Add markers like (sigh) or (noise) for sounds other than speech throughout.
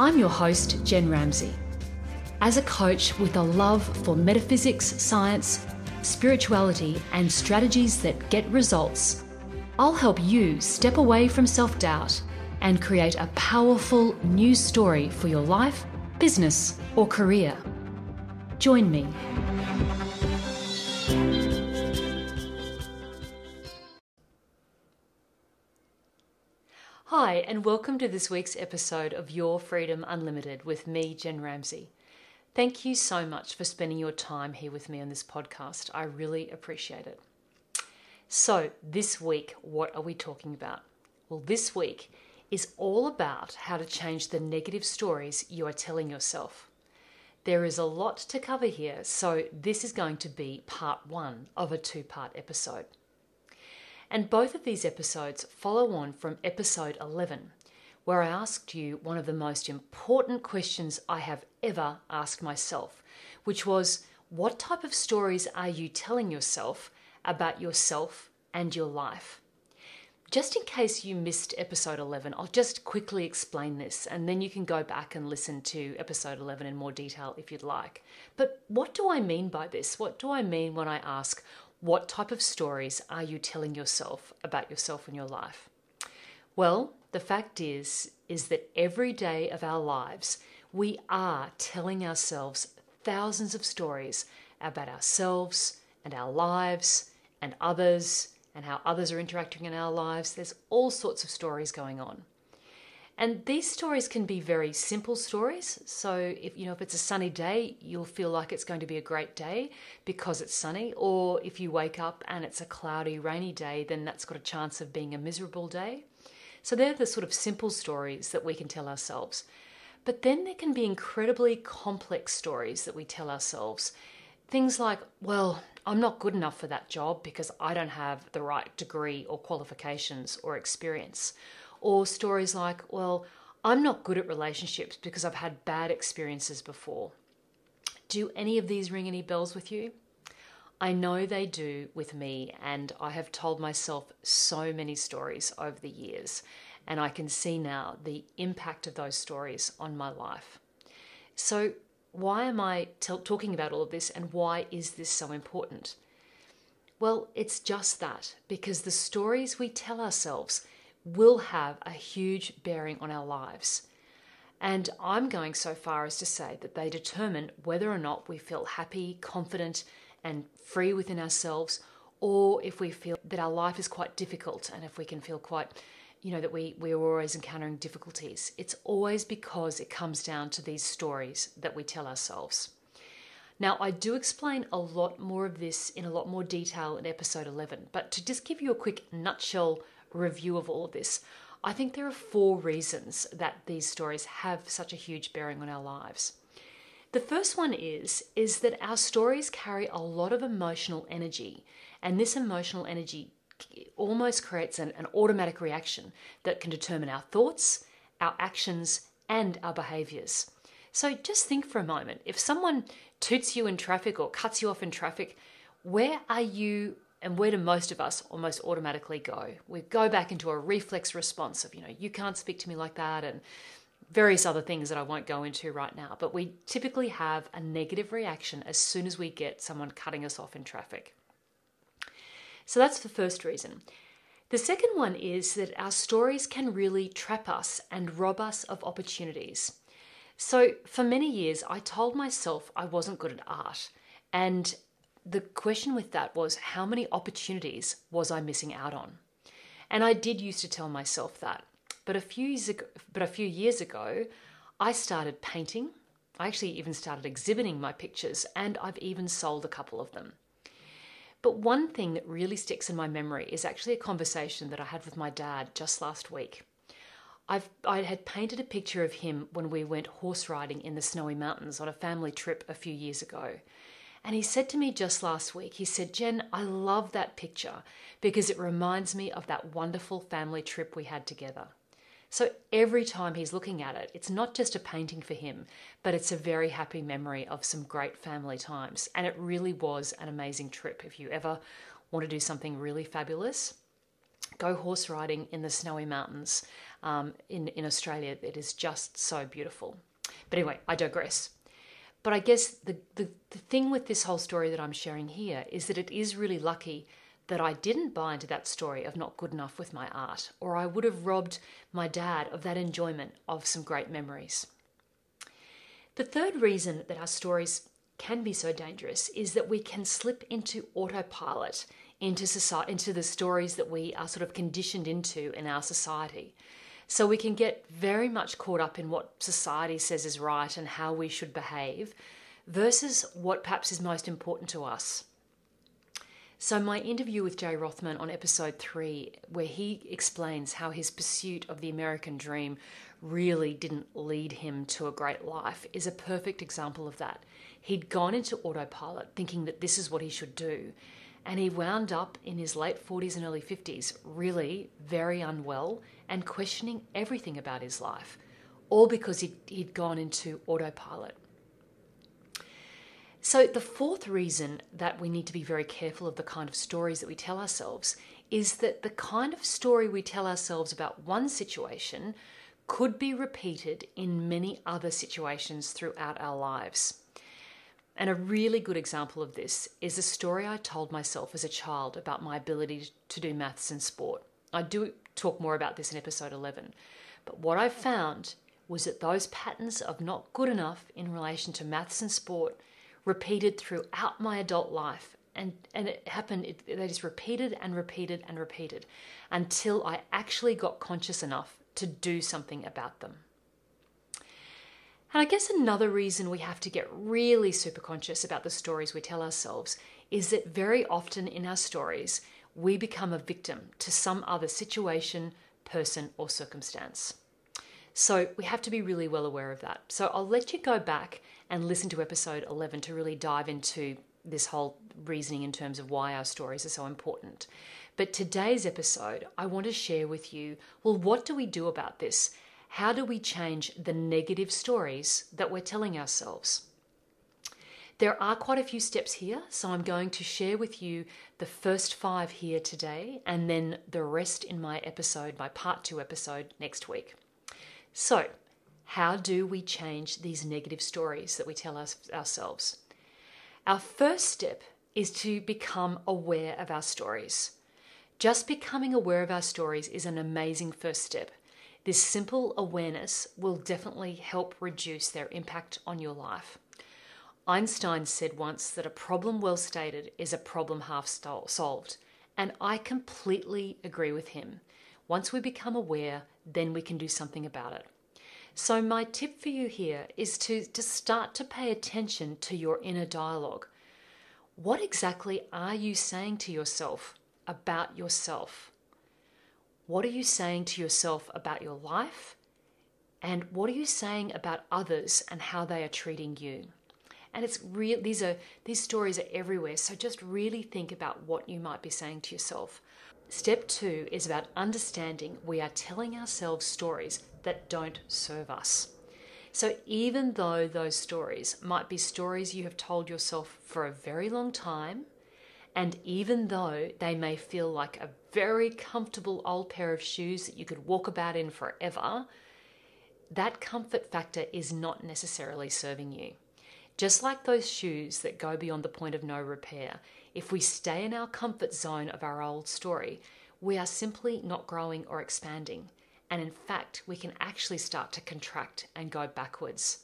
I'm your host, Jen Ramsey. As a coach with a love for metaphysics, science, spirituality, and strategies that get results, I'll help you step away from self doubt and create a powerful new story for your life, business, or career. Join me. Hi, and welcome to this week's episode of Your Freedom Unlimited with me, Jen Ramsey. Thank you so much for spending your time here with me on this podcast. I really appreciate it. So, this week, what are we talking about? Well, this week is all about how to change the negative stories you are telling yourself. There is a lot to cover here, so this is going to be part one of a two part episode. And both of these episodes follow on from episode 11, where I asked you one of the most important questions I have ever asked myself, which was what type of stories are you telling yourself about yourself and your life? Just in case you missed episode 11, I'll just quickly explain this and then you can go back and listen to episode 11 in more detail if you'd like. But what do I mean by this? What do I mean when I ask, what type of stories are you telling yourself about yourself and your life? Well, the fact is is that every day of our lives we are telling ourselves thousands of stories about ourselves and our lives and others and how others are interacting in our lives. There's all sorts of stories going on. And these stories can be very simple stories. So if you know if it's a sunny day, you'll feel like it's going to be a great day because it's sunny, or if you wake up and it's a cloudy, rainy day, then that's got a chance of being a miserable day. So they're the sort of simple stories that we can tell ourselves. But then there can be incredibly complex stories that we tell ourselves. Things like, well, I'm not good enough for that job because I don't have the right degree or qualifications or experience or stories like, well, I'm not good at relationships because I've had bad experiences before. Do any of these ring any bells with you? I know they do with me, and I have told myself so many stories over the years, and I can see now the impact of those stories on my life. So, why am I t- talking about all of this, and why is this so important? Well, it's just that, because the stories we tell ourselves will have a huge bearing on our lives. And I'm going so far as to say that they determine whether or not we feel happy, confident, and free within ourselves, or if we feel that our life is quite difficult and if we can feel quite, you know, that we, we are always encountering difficulties. It's always because it comes down to these stories that we tell ourselves. Now, I do explain a lot more of this in a lot more detail in episode 11, but to just give you a quick nutshell review of all of this, I think there are four reasons that these stories have such a huge bearing on our lives. The first one is is that our stories carry a lot of emotional energy, and this emotional energy almost creates an, an automatic reaction that can determine our thoughts, our actions, and our behaviors. So just think for a moment if someone toots you in traffic or cuts you off in traffic, where are you and where do most of us almost automatically go? We go back into a reflex response of, you know, you can't speak to me like that, and various other things that I won't go into right now. But we typically have a negative reaction as soon as we get someone cutting us off in traffic. So that's the first reason. The second one is that our stories can really trap us and rob us of opportunities. So, for many years, I told myself I wasn't good at art. And the question with that was how many opportunities was I missing out on? And I did used to tell myself that. But a few years ago, but a few years ago, I started painting. I actually even started exhibiting my pictures and I've even sold a couple of them. But one thing that really sticks in my memory is actually a conversation that I had with my dad just last week. I've, I had painted a picture of him when we went horse riding in the snowy mountains on a family trip a few years ago. And he said to me just last week, he said, Jen, I love that picture because it reminds me of that wonderful family trip we had together. So every time he's looking at it, it's not just a painting for him, but it's a very happy memory of some great family times. And it really was an amazing trip. If you ever want to do something really fabulous, go horse riding in the snowy mountains um, in, in Australia. It is just so beautiful. But anyway, I digress. But I guess the, the, the thing with this whole story that I'm sharing here is that it is really lucky that I didn't buy into that story of not good enough with my art, or I would have robbed my dad of that enjoyment of some great memories. The third reason that our stories can be so dangerous is that we can slip into autopilot into society, into the stories that we are sort of conditioned into in our society. So we can get very much caught up in what society says is right and how we should behave versus what perhaps is most important to us. So, my interview with Jay Rothman on episode three, where he explains how his pursuit of the American dream really didn't lead him to a great life, is a perfect example of that. He'd gone into autopilot thinking that this is what he should do, and he wound up in his late 40s and early 50s really very unwell and questioning everything about his life, all because he'd, he'd gone into autopilot. So, the fourth reason that we need to be very careful of the kind of stories that we tell ourselves is that the kind of story we tell ourselves about one situation could be repeated in many other situations throughout our lives. And a really good example of this is a story I told myself as a child about my ability to do maths and sport. I do talk more about this in episode 11. But what I found was that those patterns of not good enough in relation to maths and sport repeated throughout my adult life. And, and it happened, it, they just repeated and repeated and repeated until I actually got conscious enough to do something about them. And I guess another reason we have to get really super conscious about the stories we tell ourselves is that very often in our stories, we become a victim to some other situation, person, or circumstance. So we have to be really well aware of that. So I'll let you go back and listen to episode 11 to really dive into this whole reasoning in terms of why our stories are so important. But today's episode, I want to share with you well, what do we do about this? How do we change the negative stories that we're telling ourselves? There are quite a few steps here, so I'm going to share with you the first five here today and then the rest in my episode, my part two episode next week. So, how do we change these negative stories that we tell us, ourselves? Our first step is to become aware of our stories. Just becoming aware of our stories is an amazing first step. This simple awareness will definitely help reduce their impact on your life. Einstein said once that a problem well stated is a problem half solved, and I completely agree with him. Once we become aware, then we can do something about it. So, my tip for you here is to just start to pay attention to your inner dialogue. What exactly are you saying to yourself about yourself? What are you saying to yourself about your life? And what are you saying about others and how they are treating you? And it's real these are these stories are everywhere. So just really think about what you might be saying to yourself. Step 2 is about understanding we are telling ourselves stories that don't serve us. So, even though those stories might be stories you have told yourself for a very long time, and even though they may feel like a very comfortable old pair of shoes that you could walk about in forever, that comfort factor is not necessarily serving you. Just like those shoes that go beyond the point of no repair, if we stay in our comfort zone of our old story, we are simply not growing or expanding. And in fact, we can actually start to contract and go backwards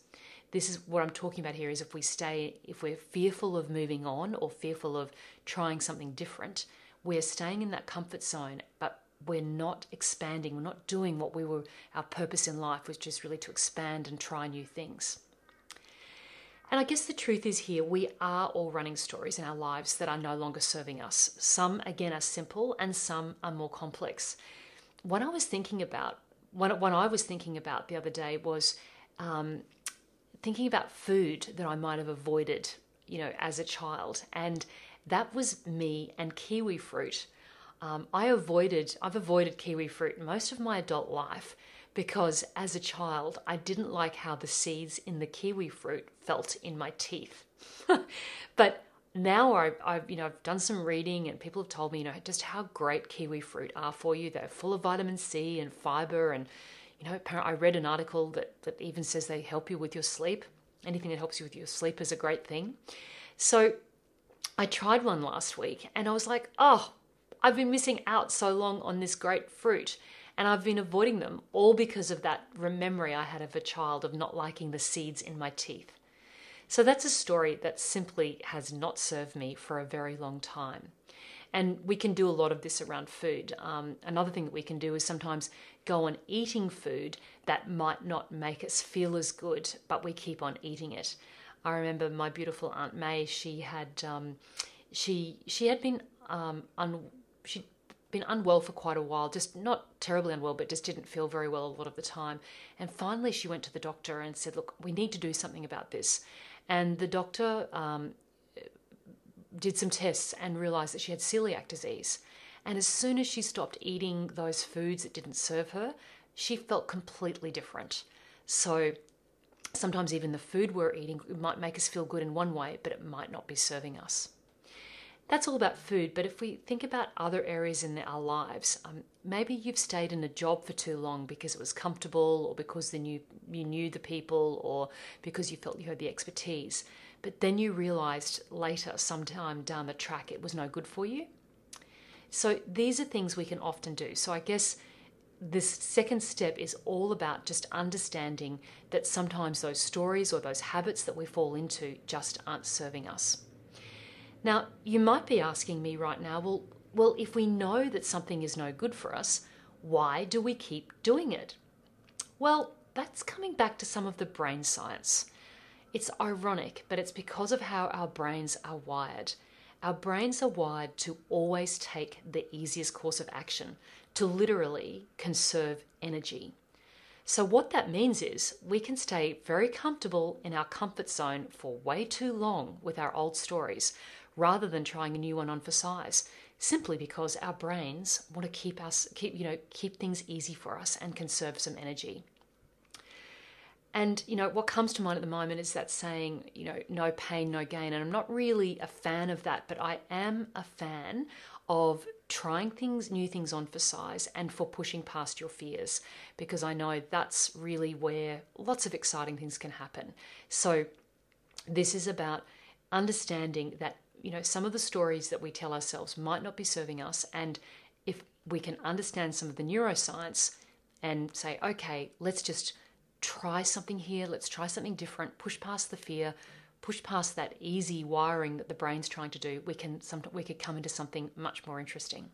this is what I'm talking about here is if we stay, if we're fearful of moving on or fearful of trying something different, we're staying in that comfort zone, but we're not expanding. We're not doing what we were, our purpose in life was just really to expand and try new things. And I guess the truth is here, we are all running stories in our lives that are no longer serving us. Some, again, are simple and some are more complex. When I was thinking about one I was thinking about the other day was um, thinking about food that I might have avoided, you know, as a child. And that was me and kiwi fruit. Um, I avoided, I've avoided kiwi fruit most of my adult life because as a child, I didn't like how the seeds in the kiwi fruit felt in my teeth. (laughs) but now I, I've you know I've done some reading and people have told me you know just how great kiwi fruit are for you. They're full of vitamin C and fiber, and you know I read an article that that even says they help you with your sleep. Anything that helps you with your sleep is a great thing. So I tried one last week and I was like, oh, I've been missing out so long on this great fruit. And I've been avoiding them all because of that memory I had of a child of not liking the seeds in my teeth. So that's a story that simply has not served me for a very long time. And we can do a lot of this around food. Um, another thing that we can do is sometimes go on eating food that might not make us feel as good, but we keep on eating it. I remember my beautiful Aunt May. She had um, she she had been um, un, she'd been unwell for quite a while, just not terribly unwell, but just didn't feel very well a lot of the time. And finally, she went to the doctor and said, "Look, we need to do something about this." And the doctor um, did some tests and realized that she had celiac disease. And as soon as she stopped eating those foods that didn't serve her, she felt completely different. So sometimes even the food we're eating might make us feel good in one way, but it might not be serving us. That's all about food, but if we think about other areas in our lives, um, maybe you've stayed in a job for too long because it was comfortable, or because then you, you knew the people, or because you felt you had the expertise. But then you realized later, sometime down the track, it was no good for you. So these are things we can often do. So I guess this second step is all about just understanding that sometimes those stories or those habits that we fall into just aren't serving us. Now, you might be asking me right now, well, well, if we know that something is no good for us, why do we keep doing it? Well, that's coming back to some of the brain science. It's ironic, but it's because of how our brains are wired. Our brains are wired to always take the easiest course of action, to literally conserve energy. So, what that means is we can stay very comfortable in our comfort zone for way too long with our old stories rather than trying a new one on for size simply because our brains want to keep us keep you know keep things easy for us and conserve some energy and you know what comes to mind at the moment is that saying you know no pain no gain and i'm not really a fan of that but i am a fan of trying things new things on for size and for pushing past your fears because i know that's really where lots of exciting things can happen so this is about understanding that you know, some of the stories that we tell ourselves might not be serving us. And if we can understand some of the neuroscience and say, okay, let's just try something here, let's try something different, push past the fear, push past that easy wiring that the brain's trying to do, we can we could come into something much more interesting.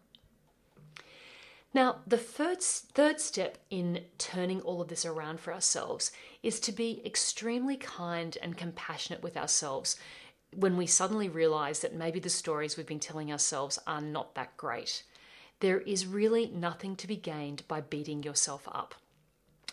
Now, the third, third step in turning all of this around for ourselves is to be extremely kind and compassionate with ourselves when we suddenly realize that maybe the stories we've been telling ourselves are not that great. There is really nothing to be gained by beating yourself up.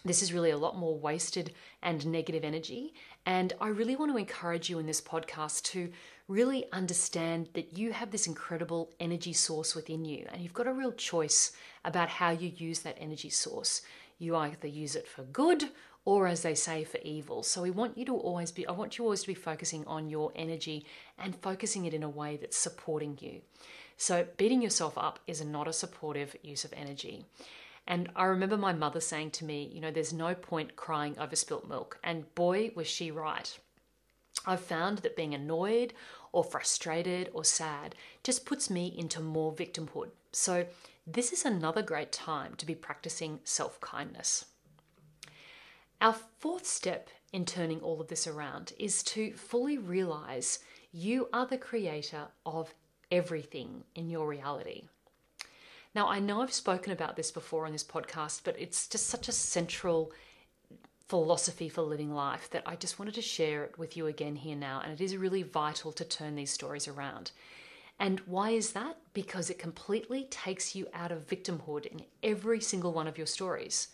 This is really a lot more wasted and negative energy. And I really want to encourage you in this podcast to really understand that you have this incredible energy source within you, and you've got a real choice about how you use that energy source. You either use it for good or as they say for evil. So we want you to always be I want you always to be focusing on your energy and focusing it in a way that's supporting you. So beating yourself up is not a supportive use of energy. And I remember my mother saying to me, you know, there's no point crying over spilt milk. And boy, was she right. I've found that being annoyed or frustrated or sad just puts me into more victimhood. So, this is another great time to be practicing self kindness. Our fourth step in turning all of this around is to fully realize you are the creator of everything in your reality. Now, I know I've spoken about this before on this podcast, but it's just such a central philosophy for living life that I just wanted to share it with you again here now. And it is really vital to turn these stories around. And why is that? Because it completely takes you out of victimhood in every single one of your stories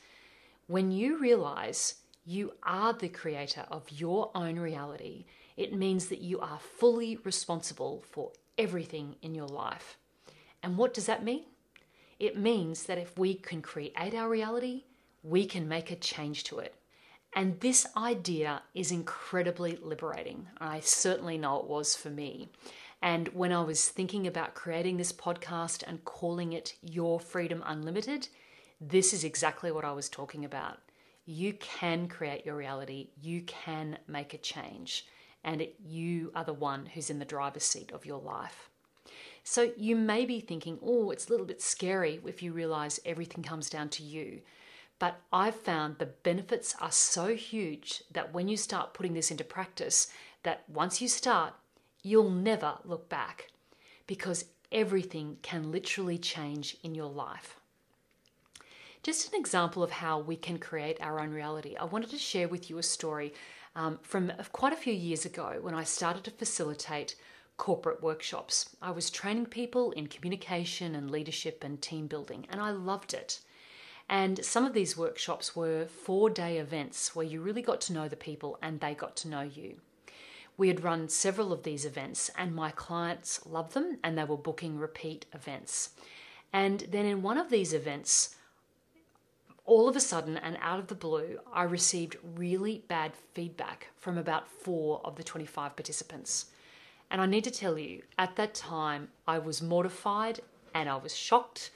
When you realize you are the creator of your own reality, it means that you are fully responsible for everything in your life. And what does that mean? It means that if we can create our reality, we can make a change to it. And this idea is incredibly liberating. I certainly know it was for me. And when I was thinking about creating this podcast and calling it Your Freedom Unlimited, this is exactly what I was talking about. You can create your reality, you can make a change, and you are the one who's in the driver's seat of your life. So you may be thinking, oh, it's a little bit scary if you realize everything comes down to you. But I've found the benefits are so huge that when you start putting this into practice, that once you start, you'll never look back because everything can literally change in your life. Just an example of how we can create our own reality, I wanted to share with you a story um, from quite a few years ago when I started to facilitate corporate workshops. I was training people in communication and leadership and team building, and I loved it. And some of these workshops were four day events where you really got to know the people and they got to know you. We had run several of these events, and my clients loved them and they were booking repeat events. And then in one of these events, all of a sudden and out of the blue, I received really bad feedback from about four of the 25 participants. And I need to tell you, at that time, I was mortified and I was shocked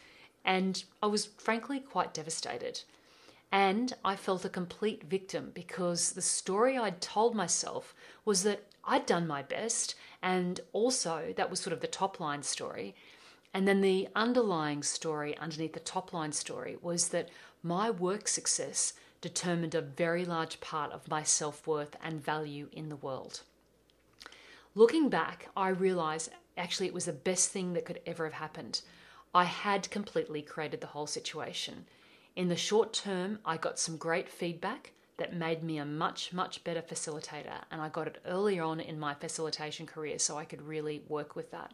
and I was frankly quite devastated. And I felt a complete victim because the story I'd told myself was that I'd done my best, and also that was sort of the top line story. And then the underlying story underneath the top line story was that my work success determined a very large part of my self worth and value in the world. Looking back, I realized actually it was the best thing that could ever have happened. I had completely created the whole situation. In the short term, I got some great feedback that made me a much, much better facilitator. And I got it earlier on in my facilitation career so I could really work with that.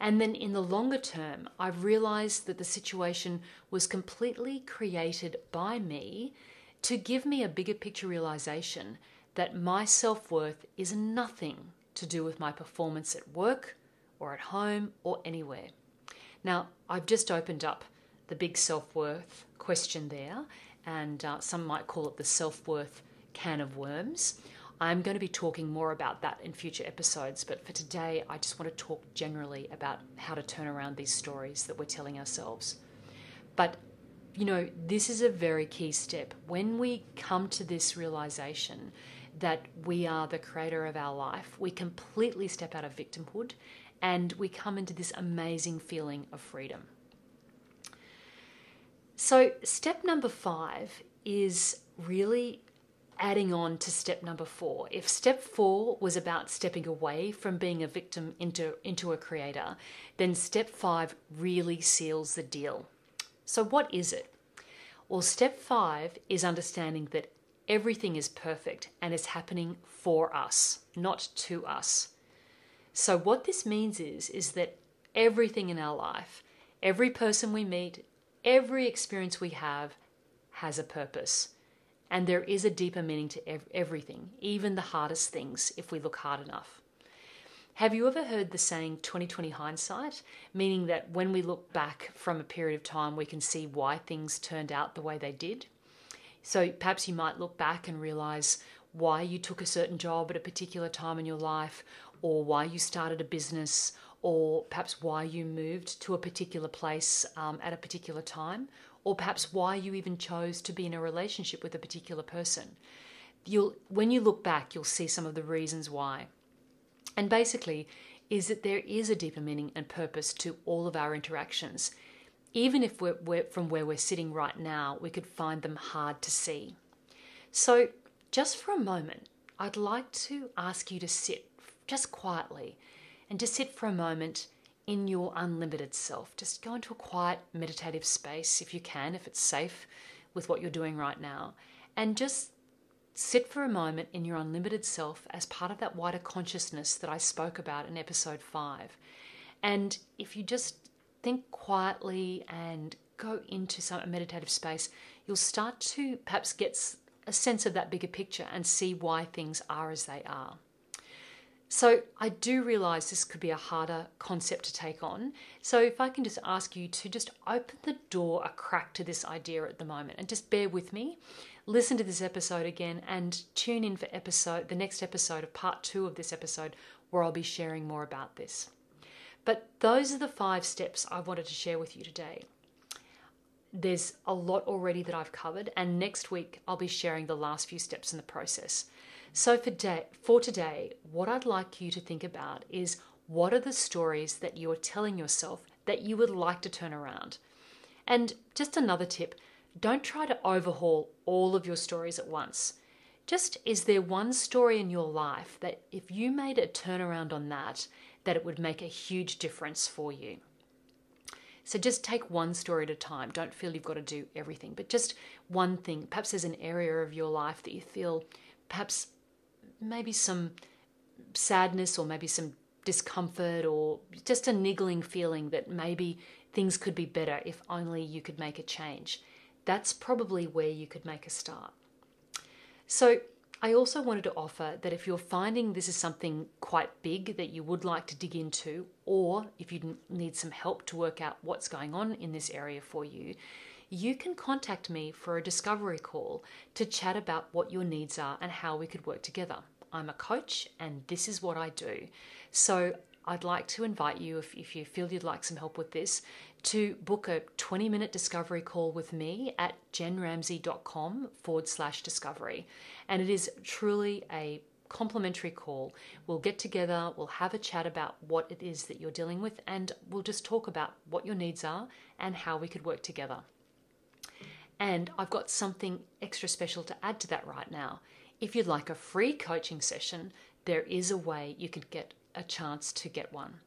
And then in the longer term, I've realized that the situation was completely created by me to give me a bigger picture realization that my self worth is nothing to do with my performance at work or at home or anywhere. Now, I've just opened up the big self worth question there, and uh, some might call it the self worth can of worms. I'm going to be talking more about that in future episodes, but for today, I just want to talk generally about how to turn around these stories that we're telling ourselves. But you know, this is a very key step. When we come to this realization that we are the creator of our life, we completely step out of victimhood and we come into this amazing feeling of freedom. So, step number five is really adding on to step number four. If step four was about stepping away from being a victim into, into a creator, then step five really seals the deal. So, what is it? Well, step five is understanding that everything is perfect and is happening for us, not to us. So, what this means is, is that everything in our life, every person we meet, Every experience we have has a purpose, and there is a deeper meaning to ev- everything, even the hardest things, if we look hard enough. Have you ever heard the saying 2020 hindsight? Meaning that when we look back from a period of time, we can see why things turned out the way they did. So perhaps you might look back and realize why you took a certain job at a particular time in your life, or why you started a business, or perhaps why you moved to a particular place um, at a particular time, or perhaps why you even chose to be in a relationship with a particular person. You'll, when you look back, you'll see some of the reasons why. And basically, is that there is a deeper meaning and purpose to all of our interactions. Even if we're, we're from where we're sitting right now, we could find them hard to see. So, just for a moment, I'd like to ask you to sit just quietly and to sit for a moment in your unlimited self. Just go into a quiet meditative space if you can, if it's safe with what you're doing right now, and just sit for a moment in your unlimited self as part of that wider consciousness that I spoke about in episode 5. And if you just think quietly and go into some meditative space, you'll start to perhaps get a sense of that bigger picture and see why things are as they are. So, I do realize this could be a harder concept to take on. So, if I can just ask you to just open the door a crack to this idea at the moment and just bear with me, listen to this episode again, and tune in for episode the next episode of part two of this episode where I'll be sharing more about this. But those are the five steps I wanted to share with you today. There's a lot already that I've covered, and next week I'll be sharing the last few steps in the process. So for, day, for today, what I'd like you to think about is what are the stories that you're telling yourself that you would like to turn around? And just another tip don't try to overhaul all of your stories at once. Just is there one story in your life that if you made a turnaround on that, that it would make a huge difference for you? So just take one story at a time. Don't feel you've got to do everything, but just one thing. Perhaps there's an area of your life that you feel perhaps maybe some sadness or maybe some discomfort or just a niggling feeling that maybe things could be better if only you could make a change. That's probably where you could make a start. So, I also wanted to offer that if you're finding this is something quite big that you would like to dig into, or if you need some help to work out what's going on in this area for you, you can contact me for a discovery call to chat about what your needs are and how we could work together. I'm a coach and this is what I do. So I'd like to invite you, if, if you feel you'd like some help with this, to book a 20 minute discovery call with me at jenramsey.com forward slash discovery. And it is truly a complimentary call. We'll get together, we'll have a chat about what it is that you're dealing with, and we'll just talk about what your needs are and how we could work together. And I've got something extra special to add to that right now. If you'd like a free coaching session, there is a way you could get a chance to get one.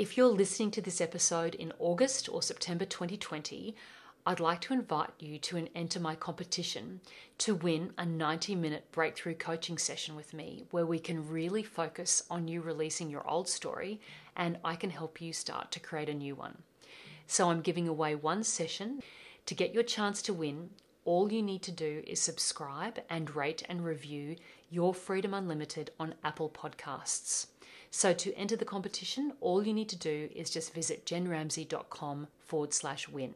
If you're listening to this episode in August or September 2020, I'd like to invite you to enter my competition to win a 90 minute breakthrough coaching session with me where we can really focus on you releasing your old story and I can help you start to create a new one. So I'm giving away one session. To get your chance to win, all you need to do is subscribe and rate and review Your Freedom Unlimited on Apple Podcasts. So to enter the competition, all you need to do is just visit jenramsey.com forward slash win.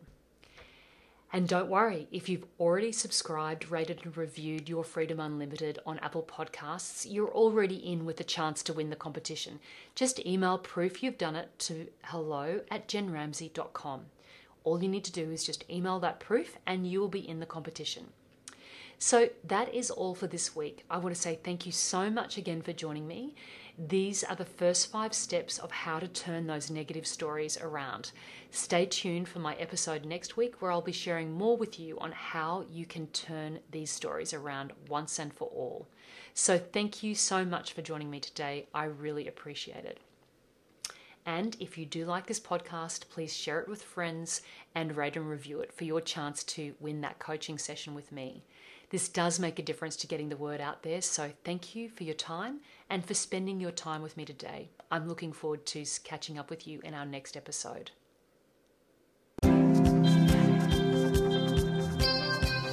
And don't worry, if you've already subscribed, rated, and reviewed Your Freedom Unlimited on Apple Podcasts, you're already in with a chance to win the competition. Just email proof you've done it to hello at jenramsey.com. All you need to do is just email that proof and you will be in the competition. So that is all for this week. I want to say thank you so much again for joining me. These are the first five steps of how to turn those negative stories around. Stay tuned for my episode next week where I'll be sharing more with you on how you can turn these stories around once and for all. So, thank you so much for joining me today. I really appreciate it. And if you do like this podcast, please share it with friends and rate and review it for your chance to win that coaching session with me. This does make a difference to getting the word out there, so thank you for your time and for spending your time with me today. I'm looking forward to catching up with you in our next episode.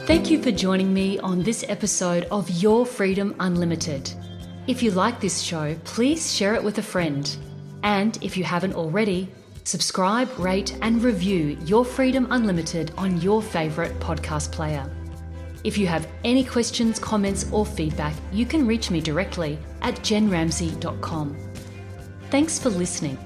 Thank you for joining me on this episode of Your Freedom Unlimited. If you like this show, please share it with a friend. And if you haven't already, subscribe, rate, and review Your Freedom Unlimited on your favourite podcast player. If you have any questions, comments, or feedback, you can reach me directly at jenramsey.com. Thanks for listening.